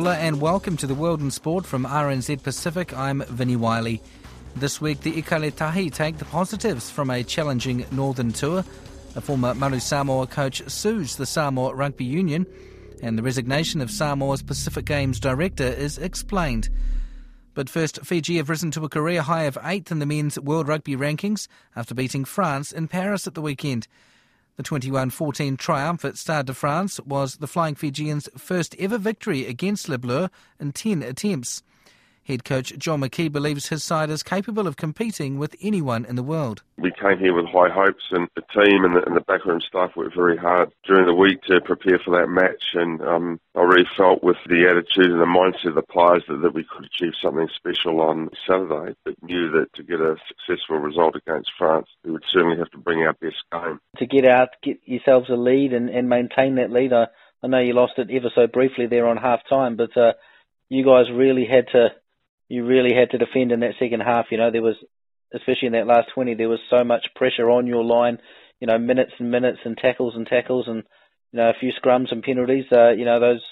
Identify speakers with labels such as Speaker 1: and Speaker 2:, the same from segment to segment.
Speaker 1: Bula and welcome to the World in Sport from RNZ Pacific. I'm Vinnie Wylie. This week, the Ikaletahi take the positives from a challenging northern tour. A former Manu Samoa coach sues the Samoa Rugby Union, and the resignation of Samoa's Pacific Games director is explained. But first, Fiji have risen to a career high of eighth in the men's World Rugby rankings after beating France in Paris at the weekend. The 21 14 triumph at Stade de France was the Flying Fijians' first ever victory against Les Bleus in 10 attempts. Head coach John McKee believes his side is capable of competing with anyone in the world.
Speaker 2: We came here with high hopes, and the team and the, and the backroom staff worked very hard during the week to prepare for that match. And um, I really felt with the attitude and the mindset of the players that, that we could achieve something special on Saturday. But knew that to get a successful result against France, we would certainly have to bring our best game.
Speaker 3: To get out, get yourselves a lead, and, and maintain that lead. I, I know you lost it ever so briefly there on half time, but uh, you guys really had to you really had to defend in that second half. You know, there was, especially in that last 20, there was so much pressure on your line, you know, minutes and minutes and tackles and tackles and, you know, a few scrums and penalties. Uh, you know, those,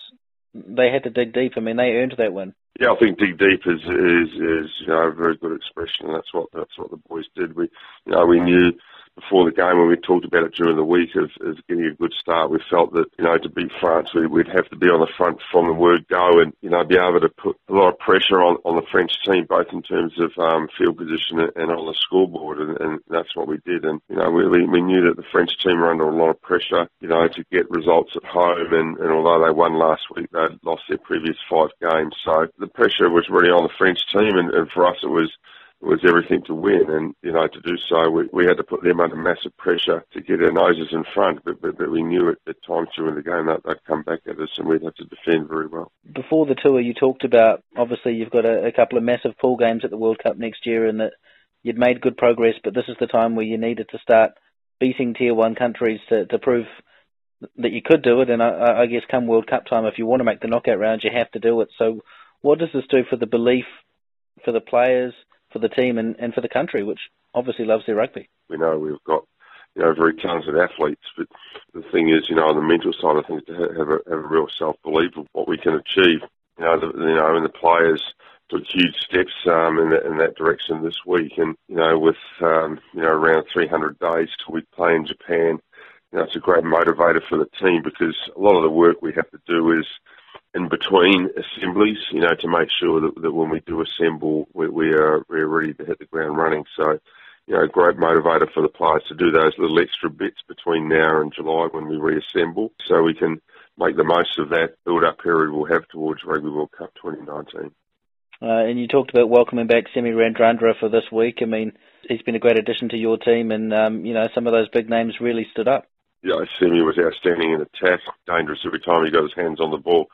Speaker 3: they had to dig deep. I mean, they earned that win.
Speaker 2: Yeah, I think dig deep is is is you know a very good expression, that's what that's what the boys did. We you know we knew before the game when we talked about it during the week of, of getting a good start. We felt that, you know, to beat France, we, would have to be on the front from the word go and, you know, be able to put a lot of pressure on, on the French team, both in terms of um, field position and on the scoreboard. And, and that's what we did. And, you know, we, we knew that the French team were under a lot of pressure, you know, to get results at home. And, and although they won last week, they'd lost their previous five games. So the pressure was really on the French team. And, and for us, it was, was everything to win. And, you know, to do so, we, we had to put them under massive pressure to get our noses in front. But, but, but we knew at, at times during the game that they'd come back at us and we'd have to defend very well.
Speaker 3: Before the tour, you talked about, obviously, you've got a, a couple of massive pool games at the World Cup next year and that you'd made good progress, but this is the time where you needed to start beating tier one countries to, to prove that you could do it. And I, I guess come World Cup time, if you want to make the knockout rounds, you have to do it. So what does this do for the belief for the players – for the team and, and for the country, which obviously loves their rugby.
Speaker 2: We know we've got you know very talented athletes, but the thing is, you know, on the mental side of things, to have a, have a real self belief of what we can achieve. You know, the, you know, and the players took huge steps um, in, that, in that direction this week, and you know, with um, you know around 300 days till we play in Japan. You know, it's a great motivator for the team because a lot of the work we have to do is in between assemblies, you know, to make sure that, that when we do assemble, we, we are we're ready to hit the ground running. So, you know, great motivator for the players to do those little extra bits between now and July when we reassemble, so we can make the most of that build-up period we'll have towards Rugby World Cup 2019.
Speaker 3: Uh, and you talked about welcoming back Semi Radradra for this week. I mean, he's been a great addition to your team, and um, you know some of those big names really stood up.
Speaker 2: Yeah, Semi was outstanding in attack, dangerous every time he got his hands on the ball.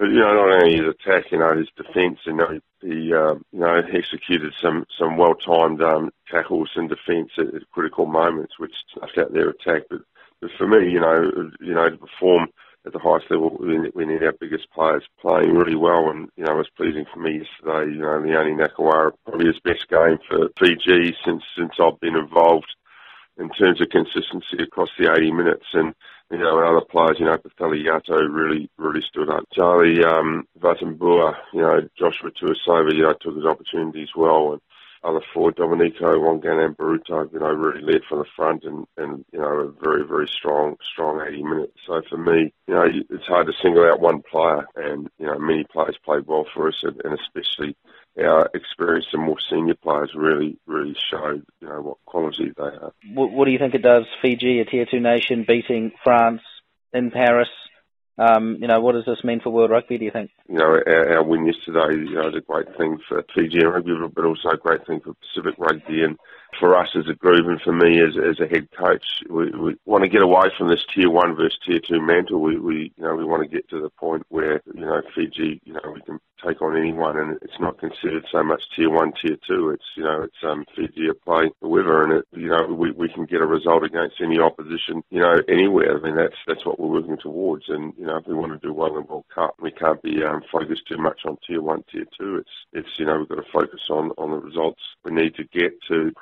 Speaker 2: But you know, not only his attack, you know, his defence, you know, he uh, you know executed some some well timed um, tackles and defence at, at, critical moments, which snuffed out their attack. But, but for me, you know, you know, to perform at the highest level, we, we need our biggest players playing really well, and you know, it was pleasing for me yesterday. You know, Leone Nakawara probably his best game for Fiji since since I've been involved in terms of consistency across the 80 minutes and you know, and other players, you know, Peceli Yato really, really stood up. Jale um, Vatubua, you know, Josua Tuisova, you know, took his opportunity as well. And other four, Dominiko Waqaniburotu, you know, really led from the front and, and, you know, a very, very strong, strong 80 minutes. So for me, you know, it's hard to single out one player and, you know, many players played well for us and, and especially our experienced and more senior players really, really showed, you know, what quality they have.
Speaker 3: What, what do you think it does, Fiji, a tier two nation, beating France in Paris? Um, you know, what does this mean for World Rugby? Do you think?
Speaker 2: You know, our, our win yesterday, you know, is a great thing for Fiji rugby, but also a great thing for Pacific rugby and for us as a group and for me as, as a head coach, we, we want to get away from this tier one versus tier two mantle. We, we, you know, we want to get to the point where, you know, Fiji, you know, we can take on anyone and it's not considered so much tier one, tier two. It's, you know, it's, um, Fiji a play whoever and it, you know, we, we can get a result against any opposition, you know, anywhere. I mean, that's, that's what we're working towards. And, you know, if we want to do well in World Cup, we can't be, um, focused too much on tier one, tier two. It's, it's, you know, we've got to focus on, on the results we need to get to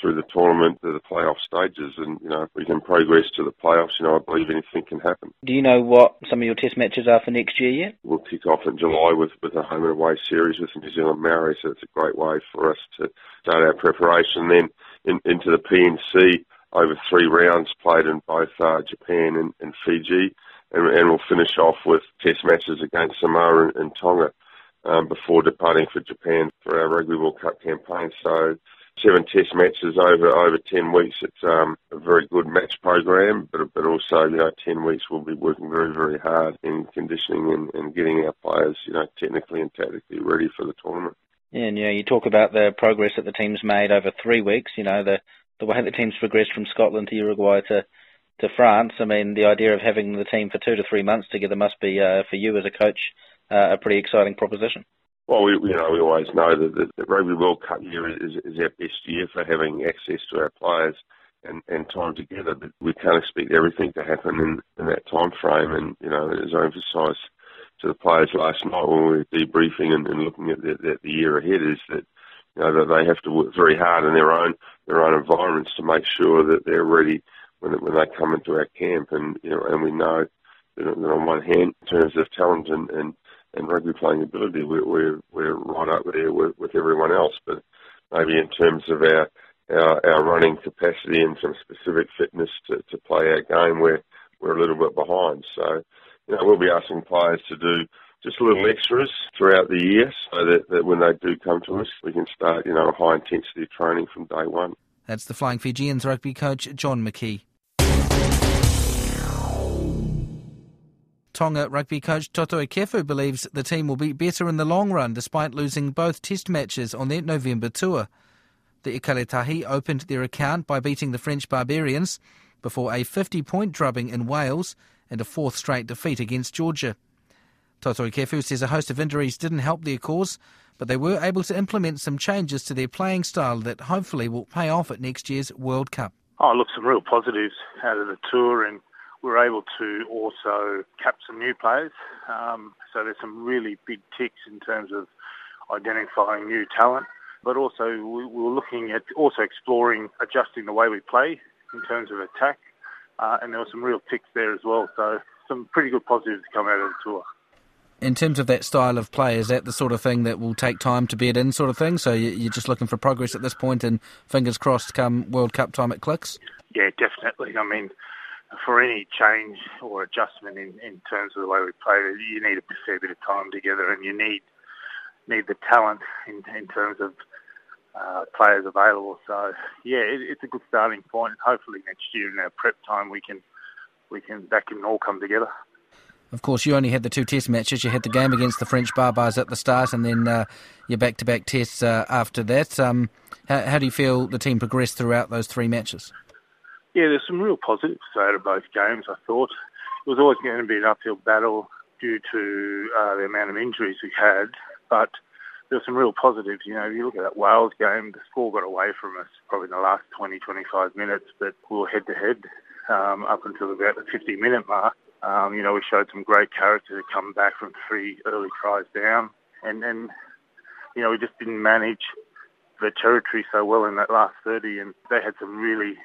Speaker 2: through the tournament to the playoff stages. And, you know, if we can progress to the playoffs, you know, I believe anything can happen.
Speaker 3: Do you know what some of your test matches are for next year yet?
Speaker 2: We'll kick off in July with, with a home and away series with New Zealand Maori, so it's a great way for us to start our preparation. Then in, into the PNC over three rounds played in both uh, Japan and, and Fiji. And, and, we'll finish off with test matches against Samoa and, and Tonga um, before departing for Japan for our Rugby World Cup campaign. So seven test matches over over ten weeks. It's um, a very good match program, but but also you know ten weeks we'll be working very very hard in conditioning and, and getting our players you know technically and tactically ready for the tournament.
Speaker 3: Yeah, and you know you talk about the progress that the team's made over three weeks. You know the the way the team's progressed from Scotland to Uruguay to to France. I mean the idea of having the team for two to three months together must be uh, for you as a coach uh, a pretty exciting proposition.
Speaker 2: Well, we you know we always know that the, the Rugby World Cup year is, is our best year for having access to our players and, and time together. But we can't expect everything to happen in, in that time frame. And you know, as I emphasised to the players last night when we were debriefing and, and looking at the, the, year ahead, is that you know that they have to work very hard in their own their own environments to make sure that they're ready when when they come into our camp. And you know, and we know that on one hand, in terms of talent and, and and rugby playing ability, we're, we're, we're right up there with, with everyone else. But maybe in terms of our, our, our running capacity and some specific fitness to, to play our game, we're, we're a little bit behind. So, you know, we'll be asking players to do just a little extras throughout the year so that, that when they do come to us, we can start, you know, high intensity training from day one.
Speaker 1: That's the Flying Fijians rugby coach, John McKee. Tonga rugby coach Toutai Kefu believes the team will be better in the long run despite losing both test matches on their November tour. The Ikaletahi opened their account by beating the French Barbarians before a 50 point drubbing in Wales and a fourth straight defeat against Georgia. Toutai Kefu says a host of injuries didn't help their cause, but they were able to implement some changes to their playing style that hopefully will pay off at next year's World Cup.
Speaker 4: Oh, look, some real positives out of the tour and we were able to also cap some new players. Um, so there's some really big ticks in terms of identifying new talent, but also we, we were looking at also exploring adjusting the way we play in terms of attack, uh, and there were some real ticks there as well. So some pretty good positives to come out of the tour.
Speaker 1: In terms of that style of play, is that the sort of thing that will take time to bed in, sort of thing? So you're just looking for progress at this point, and fingers crossed, come World Cup time, it clicks.
Speaker 4: Yeah, definitely. I mean, for any change or adjustment in, in terms of the way we play, you need a fair bit of time together, and you need need the talent in, in terms of uh, players available. So yeah, it, it's a good starting point. Hopefully next year in our prep time, we can we can that can all come together.
Speaker 1: Of course, you only had the two test matches. You had the game against the French Barbars at the start, and then uh, your back-to-back tests uh, after that. Um, how, how do you feel the team progressed throughout those three matches?
Speaker 4: Yeah, there's some real positives out of both games, I thought. It was always going to be an uphill battle due to uh, the amount of injuries we had, but there were some real positives. You know, if you look at that Wales game, the score got away from us probably in the last 20, 25 minutes, but we were head to head up until about the 50 minute mark. Um, you know, we showed some great character to come back from three early tries down, and and you know we just didn't manage the territory so well in that last 30, and they had some really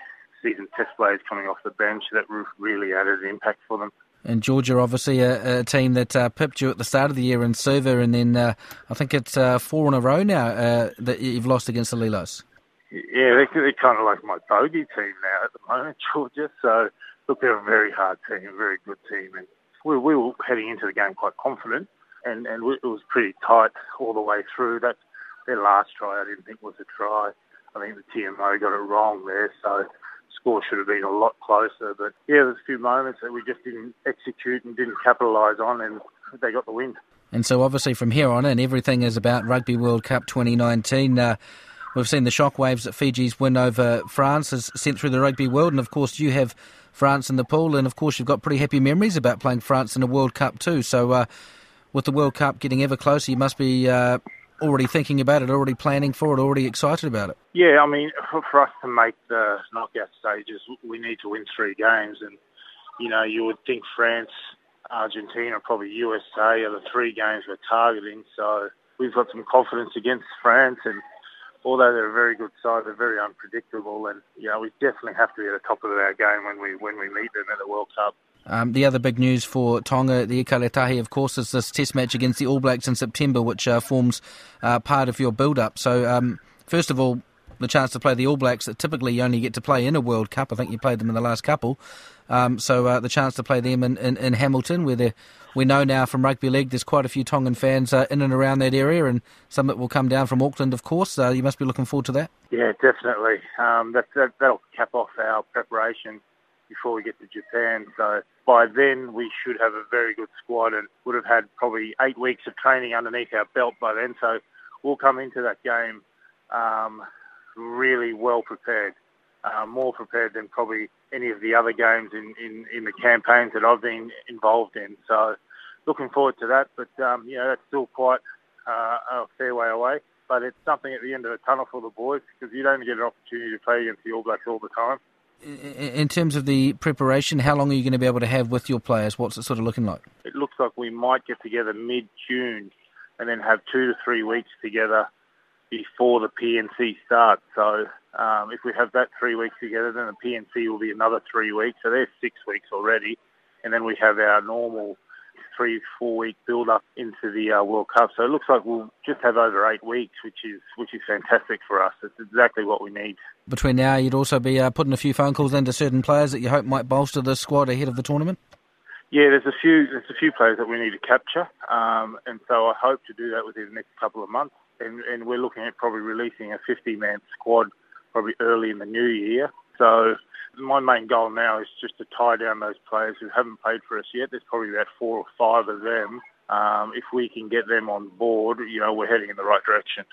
Speaker 4: seasoned test players coming off the bench that really added an impact for them.
Speaker 1: And Georgia, obviously, a, a team that uh, pipped you at the start of the year in Suva, and then uh, I think it's uh, four in a row now uh, that you've lost against the Lelos.
Speaker 4: Yeah, they're, they're, kind of like my bogey team now at the moment, Georgia. So, look, they're a very hard team, a very good team, and we, we were heading into the game quite confident, and, and it was pretty tight all the way through. That their last try, I didn't think was a try. I think the TMO got it wrong there, so score should have been a lot closer. But yeah, there's a few moments that we just didn't execute and didn't capitalise on, and they got the win.
Speaker 1: And so, obviously, from here on in, everything is about Rugby World Cup 2019. Uh, we've seen the shockwaves that Fiji's win over France has sent through the rugby world, and of course, you have France in the pool, and of course, you've got pretty happy memories about playing France in a World Cup too. So, uh, with the World Cup getting ever closer, you must be uh, already thinking about it, already planning for it, already excited about it.
Speaker 4: Yeah, I mean, for, us to make the knockout stages, we need to win three games, and you know, you would think France Argentina, probably USA are the three games we're targeting. So we've got some confidence against France, and although they're a very good side, they're very unpredictable, and you know we definitely have to be at the top of our game when we when we meet them at the World Cup.
Speaker 1: Um, the other big news for Tonga, the Ikaletahi, of course, is this Test match against the All Blacks in September, which uh, forms uh, part of your build-up. So, um, first of all, the chance to play the All Blacks that typically you only get to play in a World Cup. I think you played them in the last couple. Um, so uh, the chance to play them in, in, in Hamilton, where we know now from rugby league there's quite a few Tongan fans uh, in and around that area, and some that will come down from Auckland, of course. Uh, you must be looking forward to that.
Speaker 4: Yeah, definitely. Um, that, that, that'll cap off our preparation before we get to Japan. So by then we should have a very good squad and would have had probably eight weeks of training underneath our belt by then. So we'll come into that game um, really well prepared, uh, more prepared than probably any of the other games in, in, in the campaigns that I've been involved in. So looking forward to that. But, um, you know, that's still quite uh, a fair way away. But it's something at the end of the tunnel for the boys because you don't get an opportunity to play against the All Blacks all the time.
Speaker 1: In terms of the preparation, how long are you going to be able to have with your players? What's it sort of looking like?
Speaker 4: It looks like we might get together mid June and then have two to three weeks together before the PNC starts. So um, if we have that three weeks together, then the PNC will be another three weeks. So there's six weeks already. And then we have our normal three, four week build up into the uh, World Cup. So it looks like we'll just have over eight weeks, which is which is fantastic for us. It's exactly what we need.
Speaker 1: Between now, you'd also be uh, putting a few phone calls into certain players that you hope might bolster the squad ahead of the tournament.
Speaker 4: Yeah, there's a few there's a few players that we need to capture, um, and so I hope to do that within the next couple of months and, and we're looking at probably releasing a 50-man squad probably early in the new year. So my main goal now is just to tie down those players who haven't played for us yet. There's probably about four or five of them. Um, if we can get them on board, you know, we're heading in the right direction.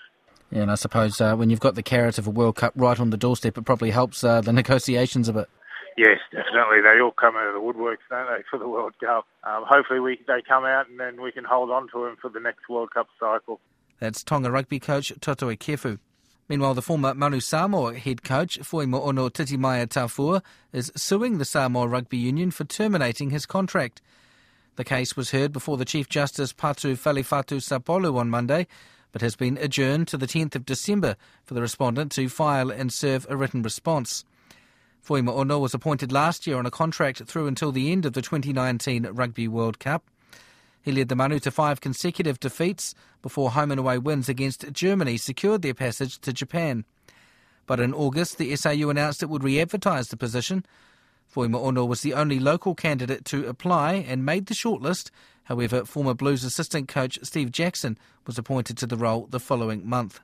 Speaker 1: Yeah, and I suppose uh, when you've got the carrot of a World Cup right on the doorstep, it probably helps uh, the negotiations a bit.
Speaker 4: Yes, definitely. They all come out of the woodworks, don't they, for the World Cup? Um, hopefully, we they come out and then we can hold on to them for the next World Cup cycle.
Speaker 1: That's Tonga rugby coach Toutai Kefu. Meanwhile, the former Manu Samoa head coach, Fuimaono Titimaea Tafua, is suing the Samoa Rugby Union for terminating his contract. The case was heard before the Chief Justice Patu Falefatu Sapolu on Monday, but has been adjourned to the 10th of December for the respondent to file and serve a written response. Fuimaono was appointed last year on a contract through until the end of the 2019 Rugby World Cup. He led the Manu to five consecutive defeats before home and away wins against Germany secured their passage to Japan. But in August, the SRU announced it would re advertise the position. Fuimaono was the only local candidate to apply and made the shortlist. However, former Blues assistant coach Steve Jackson was appointed to the role the following month.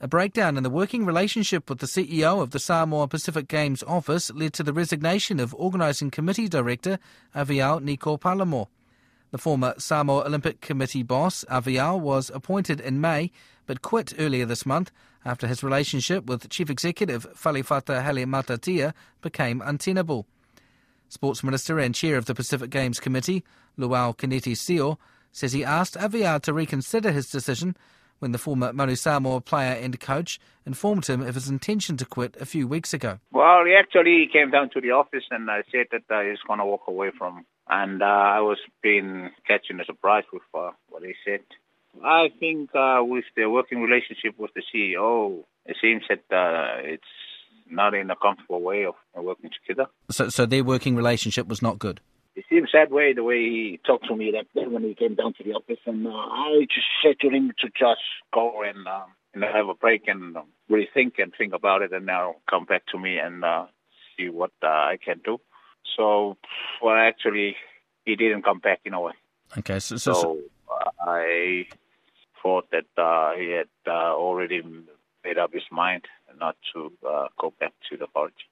Speaker 1: A breakdown in the working relationship with the CEO of the Samoa Pacific Games office led to the resignation of Organising Committee Director Avial Nico Palamo. The former Samoa Olympic Committee boss, Avial, was appointed in May but quit earlier this month after his relationship with Chief Executive Falefata Hele Matatia became untenable. Sports Minister and Chair of the Pacific Games Committee, Loau Keneti Sio, says he asked Avial to reconsider his decision when the former Manu Samoa player and coach informed him of his intention to quit a few weeks ago.
Speaker 5: Well, he actually came down to the office and uh, said that uh, he's going to walk away from. And uh, I was being catching a surprise with uh, what he said. I think uh, with the working relationship with the CEO, it seems that uh, it's not in a comfortable way of working together.
Speaker 1: So, so their working relationship was not good
Speaker 5: it seems that way the way he talked to me that day when he came down to the office, and uh, I just said to him to just go and uh, and have a break and um, really think and think about it, and now come back to me and uh, see what uh, I can do. So, well, actually, he didn't come back in a way.
Speaker 1: Okay, so, so,
Speaker 5: so uh, I thought that uh, he had uh, already made up his mind not to uh, go back to the college.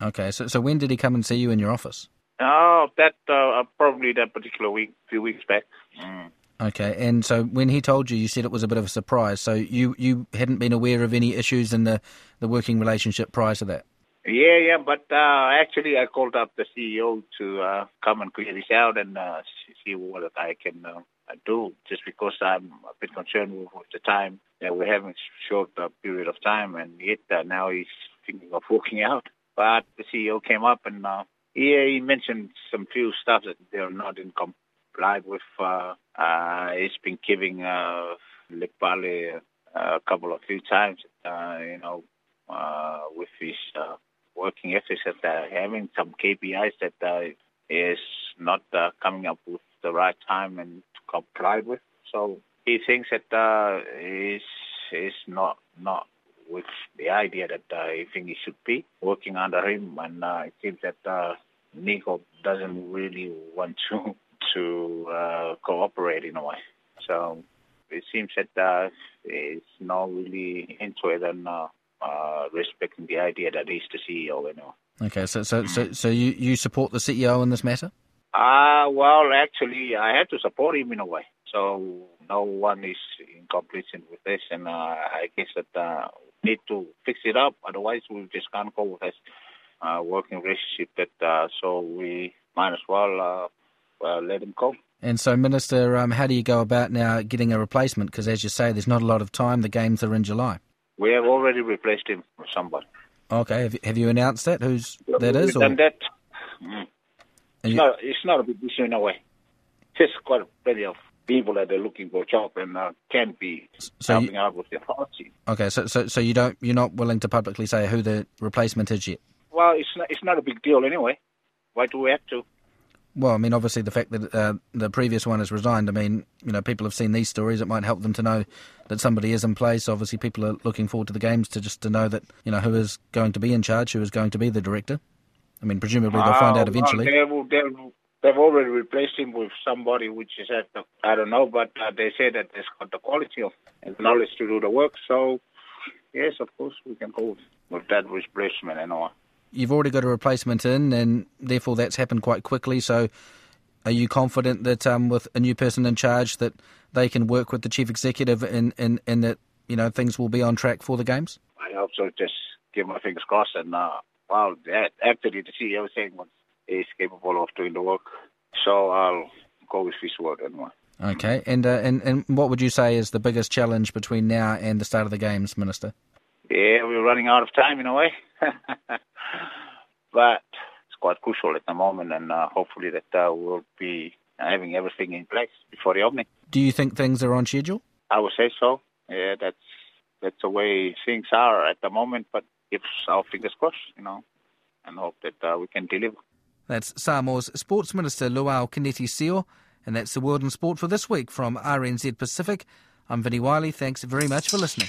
Speaker 1: Okay, so so when did he come and see you in your office?
Speaker 5: Oh, that uh, probably that particular week, few weeks back. Mm.
Speaker 1: Okay, and so when he told you, you said it was a bit of a surprise. So you, you hadn't been aware of any issues in the, the working relationship prior to that?
Speaker 5: Yeah, yeah, but uh, actually I called up the CEO to uh, come and clear this out and uh, see what I can uh, do, just because I'm a bit concerned with, with the time that we're having a short uh, period of time, and yet uh, now he's thinking of walking out. But the CEO came up and uh, he mentioned some few stuff that they're not in complied with. Uh, uh, he's been giving uh, Lekpale uh, a couple of few times, uh, you know, uh, with his uh, working ethics that uh, having some KPIs that uh, is not uh, coming up with the right time and complied with. So he thinks that uh, is is not not with the idea that uh, he thinks he should be working under him, and uh, it seems that uh, Nico doesn't really want to to uh, cooperate in a way. So it seems that uh, he's not really into it and uh, uh, respecting the idea that he's the CEO. You know.
Speaker 1: Okay, so so so so you you support the CEO in this matter?
Speaker 5: Ah, uh, well, actually, I had to support him in a way. So no one is in competition with this, and uh, I guess that uh, need to fix it up. Otherwise, we just can't go with this uh, working relationship. That uh, so we might as well uh, well let him go.
Speaker 1: And so, Minister, um, how do you go about now getting a replacement? Because as you say, there's not a lot of time. The games are in July.
Speaker 5: We have already replaced him with somebody.
Speaker 1: Okay, have, have you announced that? Who's
Speaker 5: yeah,
Speaker 1: that is?
Speaker 5: We've done that. Mm. It's, you... not, it's not a big issue in a way. There's quite plenty of people that are looking for a job and uh, can be so helping you, out with the authority.
Speaker 1: Okay, so, so so you don't you're not willing to publicly say who the replacement is yet?
Speaker 5: Well, it's not, it's not a big deal anyway. Why do we have to?
Speaker 1: Well, I mean, obviously the fact that uh, the previous one has resigned. I mean, you know, people have seen these stories. It might help them to know that somebody is in place. Obviously, people are looking forward to the games to just to know that you know who is going to be in charge, who is going to be the director. I mean, presumably they'll find out eventually.
Speaker 5: They will, they'll, they've already replaced him with somebody which is at the, I don't know, but uh, they say that they've got the quality of and knowledge to do the work. So, yes, of course, we can go with, with that replacement and all.
Speaker 1: You've already got a replacement in, and therefore that's happened quite quickly. So, are you confident that um, with a new person in charge that they can work with the chief executive and, and, and that you know things will be on track for the games?
Speaker 5: I hope so. Just give my fingers crossed, and uh, well, actually the CEO was saying was is capable of doing the work. So I'll go with his word anyway.
Speaker 1: Okay, and uh, and and what would you say is the biggest challenge between now and the start of the games, Minister?
Speaker 5: Yeah, we're running out of time in a way, but it's quite crucial at the moment, and uh, hopefully that uh, we'll be having everything in place before the opening.
Speaker 1: Do you think things are on schedule?
Speaker 5: I would say so. Yeah, that's that's the way things are at the moment. But if our fingers crossed, you know, and hope that uh, we can deliver.
Speaker 1: That's Samoa's Sports Minister Loau Keneti-Sio, and that's the World in Sport for this week from RNZ Pacific. I'm Vinnie Wylie. Thanks very much for listening.